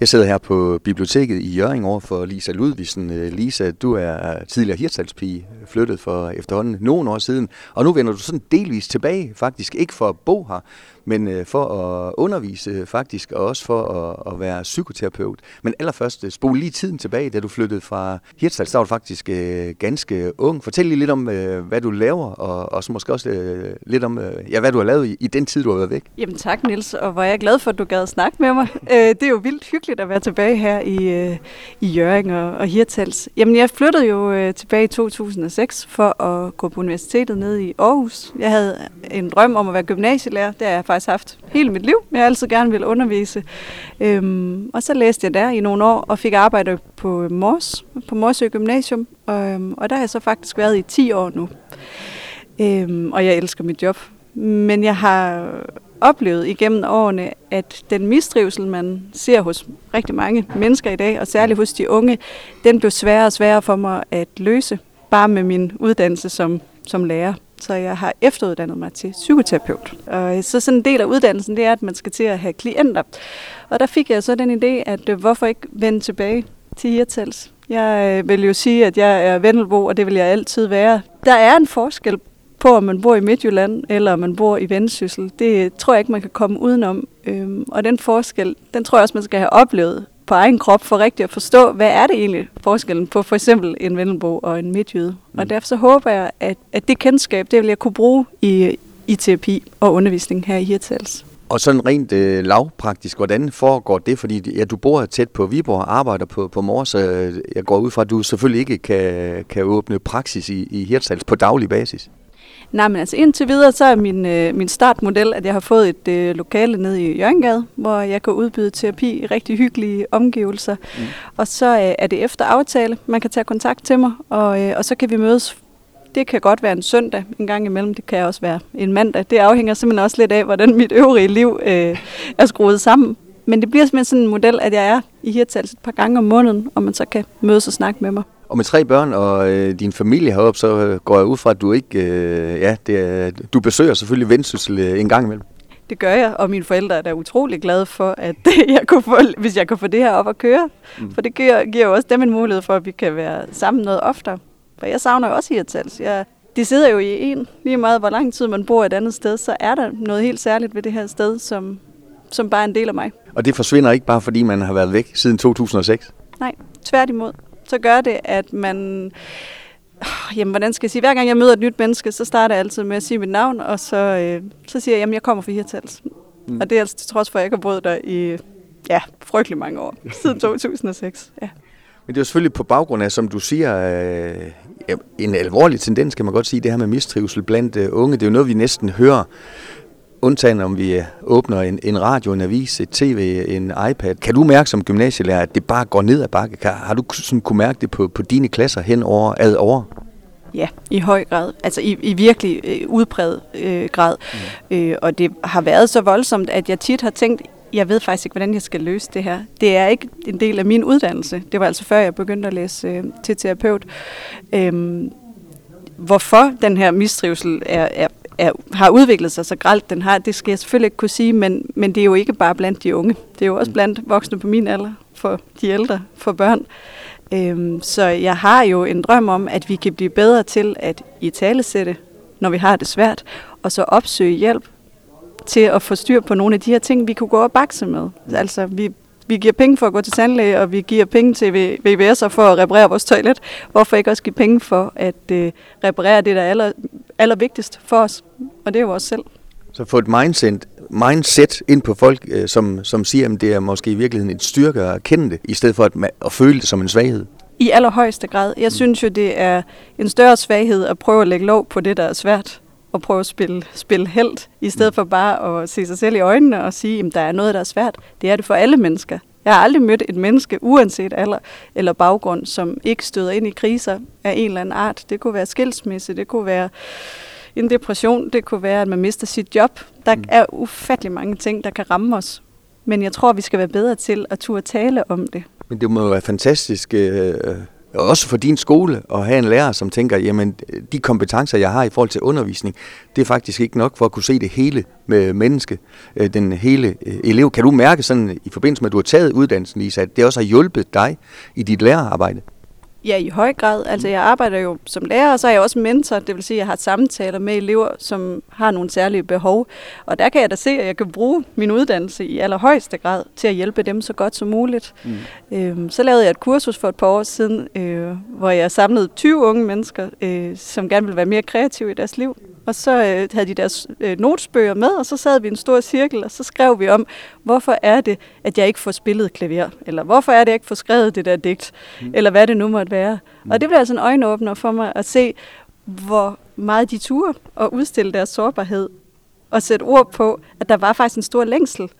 Jeg sidder her på biblioteket i Jøring over for Lisa Ludvigsen. Øh, Lisa, du er tidligere hirtsalspige, flyttet for efterhånden nogle år siden, og nu vender du sådan delvis tilbage, faktisk ikke for at bo her, men øh, for at undervise øh, faktisk, og også for at, at være psykoterapeut. Men allerførst, spol spole lige tiden tilbage, da du flyttede fra Hirtshals, der var du faktisk ganske ung. Fortæl lige lidt om, hvad du laver, og, og så måske også lidt om, ja, hvad du har lavet i, i den tid, du har været væk. Jamen tak, Nils, og hvor er jeg glad for, at du gad at snakke med mig. det er jo vildt hyggeligt at være tilbage her i, øh, i Jøring og, og Hirtals. Jamen, jeg flyttede jo øh, tilbage i 2006 for at gå på universitetet nede i Aarhus. Jeg havde en drøm om at være gymnasielærer. Det har jeg faktisk haft hele mit liv. Jeg har altid gerne ville undervise. Øhm, og så læste jeg der i nogle år og fik arbejde på Mors, på Morsø Gymnasium. Og, øhm, og der har jeg så faktisk været i 10 år nu. Øhm, og jeg elsker mit job. Men jeg har oplevet igennem årene, at den mistrivsel, man ser hos rigtig mange mennesker i dag, og særligt hos de unge, den blev sværere og sværere for mig at løse, bare med min uddannelse som, som lærer. Så jeg har efteruddannet mig til psykoterapeut. Og så sådan en del af uddannelsen, det er, at man skal til at have klienter. Og der fik jeg så den idé, at øh, hvorfor ikke vende tilbage til Hirtals? Jeg øh, vil jo sige, at jeg er Vendelbo, og det vil jeg altid være. Der er en forskel på, om man bor i Midtjylland, eller om man bor i Vendsyssel. Det tror jeg ikke, man kan komme udenom. Øhm, og den forskel, den tror jeg også, man skal have oplevet på egen krop for rigtigt at forstå, hvad er det egentlig forskellen på for eksempel en Vendelbo og en Midtjyde. Mm. Og derfor så håber jeg, at, at det kendskab, det vil jeg kunne bruge i, i terapi og undervisning her i Hirtals. Og sådan rent øh, lavpraktisk, hvordan foregår det? Fordi ja, du bor tæt på Viborg og arbejder på, på Mors, så jeg går ud fra, at du selvfølgelig ikke kan, kan åbne praksis i, i Hirtshals på daglig basis. Nej, men altså indtil videre, så er min, øh, min startmodel, at jeg har fået et øh, lokale nede i Jørgengade, hvor jeg kan udbyde terapi i rigtig hyggelige omgivelser. Mm. Og så øh, er det efter aftale. Man kan tage kontakt til mig, og, øh, og så kan vi mødes. Det kan godt være en søndag en gang imellem. Det kan også være en mandag. Det afhænger simpelthen også lidt af, hvordan mit øvrige liv øh, er skruet sammen. Men det bliver simpelthen sådan en model, at jeg er i Hirtals et par gange om måneden, og man så kan mødes og snakke med mig. Og med tre børn og øh, din familie heroppe, så øh, går jeg ud fra, at du ikke, øh, ja, det er, du besøger selvfølgelig Vendsyssel øh, en gang imellem. Det gør jeg, og mine forældre er da utrolig glade for, at jeg kunne få, hvis jeg kan få det her op at køre. Mm. For det giver, giver jo også dem en mulighed for, at vi kan være sammen noget oftere. For jeg savner jo også Hirtals. Jeg, de sidder jo i en, lige meget hvor lang tid man bor et andet sted, så er der noget helt særligt ved det her sted, som, som bare er en del af mig. Og det forsvinder ikke bare, fordi man har været væk siden 2006? Nej, tværtimod så gør det, at man... Jamen, hvordan skal jeg sige? Hver gang jeg møder et nyt menneske, så starter jeg altid med at sige mit navn, og så, øh, så siger jeg, jamen, jeg kommer fra Hirtals. Mm. Og det er altså til trods for, at jeg ikke har boet der i ja, frygtelig mange år, siden 2006. Ja. Men det er jo selvfølgelig på baggrund af, som du siger, øh, en alvorlig tendens, kan man godt sige, det her med mistrivsel blandt øh, unge. Det er jo noget, vi næsten hører undtagen om vi åbner en, en radio, en avis, et tv, en iPad. Kan du mærke som gymnasielærer, at det bare går ned ad bakke? Kan, har du sådan kunne mærke det på, på dine klasser hen over, ad over? Ja, i høj grad. Altså i, i virkelig øh, udpræget øh, grad. Mm. Øh, og det har været så voldsomt, at jeg tit har tænkt, jeg ved faktisk ikke, hvordan jeg skal løse det her. Det er ikke en del af min uddannelse. Det var altså før, jeg begyndte at læse øh, til terapeut. Øh, hvorfor den her mistrivsel er, er, er, har udviklet sig så gralt, den har, det skal jeg selvfølgelig ikke kunne sige, men, men det er jo ikke bare blandt de unge. Det er jo også mm. blandt voksne på min alder, for de ældre, for børn. Øhm, så jeg har jo en drøm om, at vi kan blive bedre til at i talesætte, når vi har det svært, og så opsøge hjælp til at få styr på nogle af de her ting, vi kunne gå og bakse med. Altså, vi vi giver penge for at gå til tandlæge, og vi giver penge til VVS'er for at reparere vores toilet. Hvorfor ikke også give penge for at øh, reparere det, der er aller, allervigtigst for os? Og det er jo os selv. Så få et mindset, mindset ind på folk, øh, som, som siger, at det er måske i virkeligheden et styrke at kende det, i stedet for at, at føle det som en svaghed. I allerhøjeste grad. Jeg mm. synes jo, det er en større svaghed at prøve at lægge lov på det, der er svært at prøve at spille, spille held, i stedet for bare at se sig selv i øjnene og sige, at der er noget, der er svært. Det er det for alle mennesker. Jeg har aldrig mødt et menneske, uanset alder eller baggrund, som ikke støder ind i kriser af en eller anden art. Det kunne være skilsmisse, det kunne være en depression, det kunne være, at man mister sit job. Der mm. er ufattelig mange ting, der kan ramme os. Men jeg tror, vi skal være bedre til at turde tale om det. Men det må være fantastisk øh, også for din skole at have en lærer, som tænker, jamen de kompetencer, jeg har i forhold til undervisning, det er faktisk ikke nok for at kunne se det hele med menneske, øh, den hele øh, elev. Kan du mærke sådan i forbindelse med, at du har taget uddannelsen, Lisa, at det også har hjulpet dig i dit lærerarbejde? Ja, i høj grad. Altså, jeg arbejder jo som lærer, og så er jeg også mentor. Det vil sige, at jeg har samtaler med elever, som har nogle særlige behov. Og der kan jeg da se, at jeg kan bruge min uddannelse i allerhøjeste grad til at hjælpe dem så godt som muligt. Mm. Øhm, så lavede jeg et kursus for et par år siden, øh, hvor jeg samlede 20 unge mennesker, øh, som gerne ville være mere kreative i deres liv. Og så øh, havde de deres øh, notesbøger med, og så sad vi i en stor cirkel, og så skrev vi om, hvorfor er det, at jeg ikke får spillet klaver? Eller hvorfor er det, jeg ikke får skrevet det der digt? Mm. Eller hvad det nu måtte være. Mm. Og det blev altså en øjenåbner for mig at se, hvor meget de turde at udstille deres sårbarhed. Og sætte ord på, at der var faktisk en stor længsel.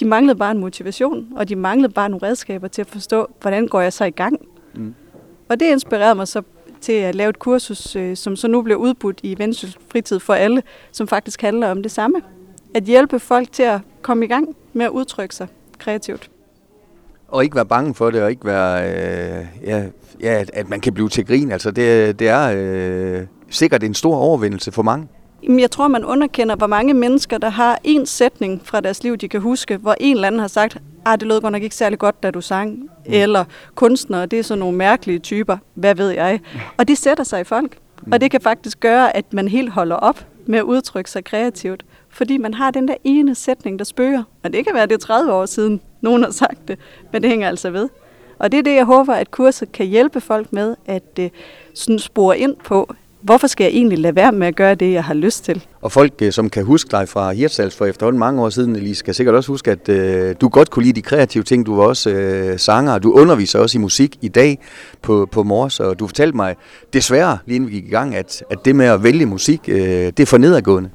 De manglede bare en motivation, og de manglede bare nogle redskaber til at forstå, hvordan går jeg så i gang? Mm. Og det inspirerede mig så til at lave et kursus, øh, som så nu bliver udbudt i Vendsyssel Fritid for alle, som faktisk handler om det samme. At hjælpe folk til at komme i gang med at udtrykke sig kreativt. Og ikke være bange for det, og ikke være, øh, ja, ja, at, at man kan blive til grin. Altså det, det er øh, sikkert en stor overvindelse for mange. Jeg tror, man underkender, hvor mange mennesker, der har en sætning fra deres liv, de kan huske, hvor en eller anden har sagt, ah, det lød godt nok ikke særlig godt, da du sang. Mm. Eller kunstnere, det er sådan nogle mærkelige typer, hvad ved jeg. Og de sætter sig i folk. Mm. Og det kan faktisk gøre, at man helt holder op med at udtrykke sig kreativt. Fordi man har den der ene sætning, der spørger. Og det kan være, det er 30 år siden, nogen har sagt det. Men det hænger altså ved. Og det er det, jeg håber, at kurset kan hjælpe folk med at uh, sådan spore ind på, hvorfor skal jeg egentlig lade være med at gøre det, jeg har lyst til? Og folk, øh, som kan huske dig fra Hirtshals for efterhånden mange år siden, Elise, skal sikkert også huske, at øh, du godt kunne lide de kreative ting. Du var også øh, sanger, du underviser også i musik i dag på, på Mors, og du fortalte mig desværre, lige inden vi gik i gang, at, at det med at vælge musik, øh, det er for nedadgående.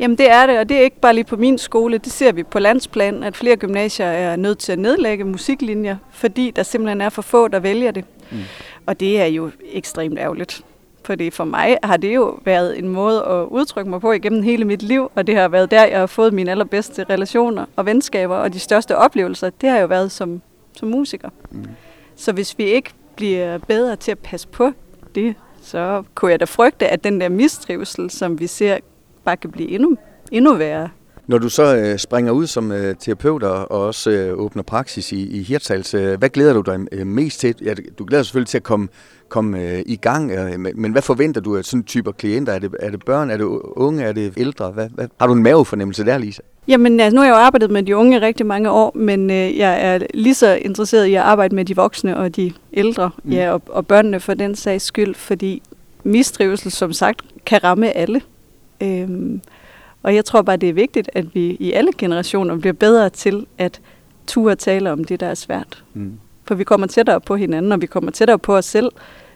Jamen det er det, og det er ikke bare lige på min skole. Det ser vi på landsplan, at flere gymnasier er nødt til at nedlægge musiklinjer, fordi der simpelthen er for få, der vælger det. Mm. Og det er jo ekstremt ærgerligt. Fordi for mig har det jo været en måde at udtrykke mig på igennem hele mit liv, og det har været der, jeg har fået mine allerbedste relationer og venskaber, og de største oplevelser, det har jo været som, som musiker. Mm. Så hvis vi ikke bliver bedre til at passe på det, så kunne jeg da frygte, at den der mistrivsel, som vi ser, bare kan blive endnu, endnu værre. Når du så øh, springer ud som øh, terapeut og også øh, åbner praksis i, i Hirtshals, øh, hvad glæder du dig øh, mest til? Ja, du glæder dig selvfølgelig til at komme, komme øh, i gang, øh, men hvad forventer du af sådan typer klienter? Er det, er det børn, er det unge, er det ældre? Hvad, hvad? Har du en mavefornemmelse der, Lisa? Jamen, altså, nu har jeg jo arbejdet med de unge rigtig mange år, men øh, jeg er lige så interesseret i at arbejde med de voksne og de ældre, mm. ja, og, og børnene for den sags skyld, fordi mistrivsel, som sagt, kan ramme alle. Øhm, og jeg tror bare, det er vigtigt, at vi i alle generationer bliver bedre til at ture tale om det, der er svært. Mm. For vi kommer tættere på hinanden, og vi kommer tættere på os selv,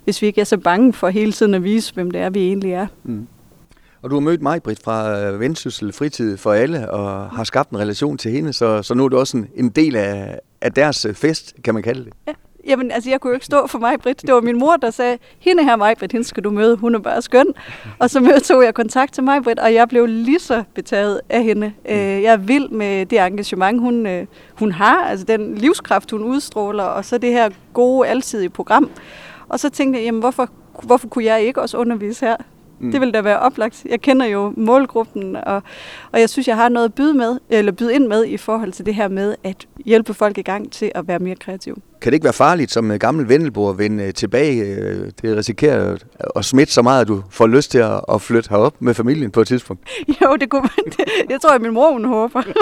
hvis vi ikke er så bange for hele tiden at vise, hvem det er, vi egentlig er. Mm. Og du har mødt mig, Britt, fra øh, Vendsyssel Fritid for alle, og har skabt en relation til hende, så, så nu er du også en, en del af, af deres øh, fest, kan man kalde det. Ja. Jamen, altså, jeg kunne jo ikke stå for mig, Britt. Det var min mor, der sagde, hende her, mig, Britt, hende skal du møde. Hun er bare skøn. Og så mødte tog jeg kontakt til mig, Britt, og jeg blev lige så betaget af hende. Mm. Øh, jeg er vild med det engagement, hun, øh, hun har, altså den livskraft, hun udstråler, og så det her gode, alsidige program. Og så tænkte jeg, jamen, hvorfor, hvorfor kunne jeg ikke også undervise her? Mm. Det vil da være oplagt. Jeg kender jo målgruppen, og, og jeg synes, jeg har noget at byde, med, eller byde ind med i forhold til det her med at hjælpe folk i gang til at være mere kreative. Kan det ikke være farligt som øh, gammel vendelbo at vende øh, tilbage? Øh, det risikerer at smitte så meget, at du får lyst til at flytte herop med familien på et tidspunkt. Jo, det kunne man. Det, tror jeg, min mor hun håber.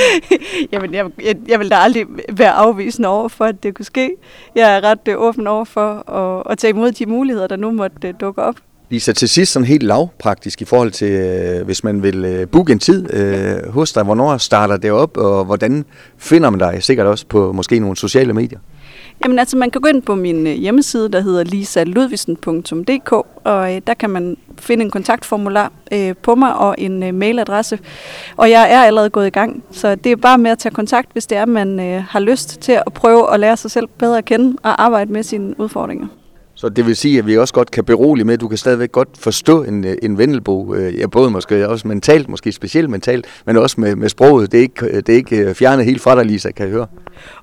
Jamen, jeg, jeg, jeg vil da aldrig være afvisende over for, at det kunne ske. Jeg er ret øh, åben over for at, at tage imod de muligheder, der nu måtte øh, dukke op. Lisa, til sidst sådan helt lavpraktisk i forhold til, øh, hvis man vil øh, booke en tid øh, hos dig, hvornår starter det op, og hvordan finder man dig sikkert også på måske nogle sociale medier? Jamen altså, man kan gå ind på min øh, hjemmeside, der hedder lisaludvisen.dk, og øh, der kan man finde en kontaktformular øh, på mig og en øh, mailadresse. Og jeg er allerede gået i gang, så det er bare med at tage kontakt, hvis det er, man øh, har lyst til at prøve at lære sig selv bedre at kende og arbejde med sine udfordringer. Så det vil sige, at vi også godt kan berolige med, at du kan stadigvæk godt forstå en, øh, en vendelbo, øh, ja, både måske også mentalt, måske specielt mentalt, men også med, med sproget. Det er, ikke, det er ikke fjernet helt fra dig, Lisa, kan jeg høre.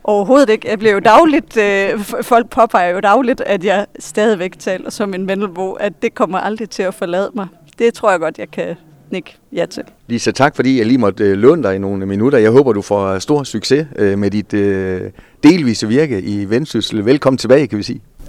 Overhovedet ikke. Jeg bliver jo dagligt, øh, folk påpeger jo dagligt, at jeg stadigvæk taler som en vendelbo, at det kommer aldrig til at forlade mig. Det tror jeg godt, jeg kan nikke ja til. Lisa, tak fordi jeg lige måtte øh, låne dig i nogle minutter. Jeg håber, du får stor succes øh, med dit øh, delvise virke i Vendsyssel. Velkommen tilbage, kan vi sige.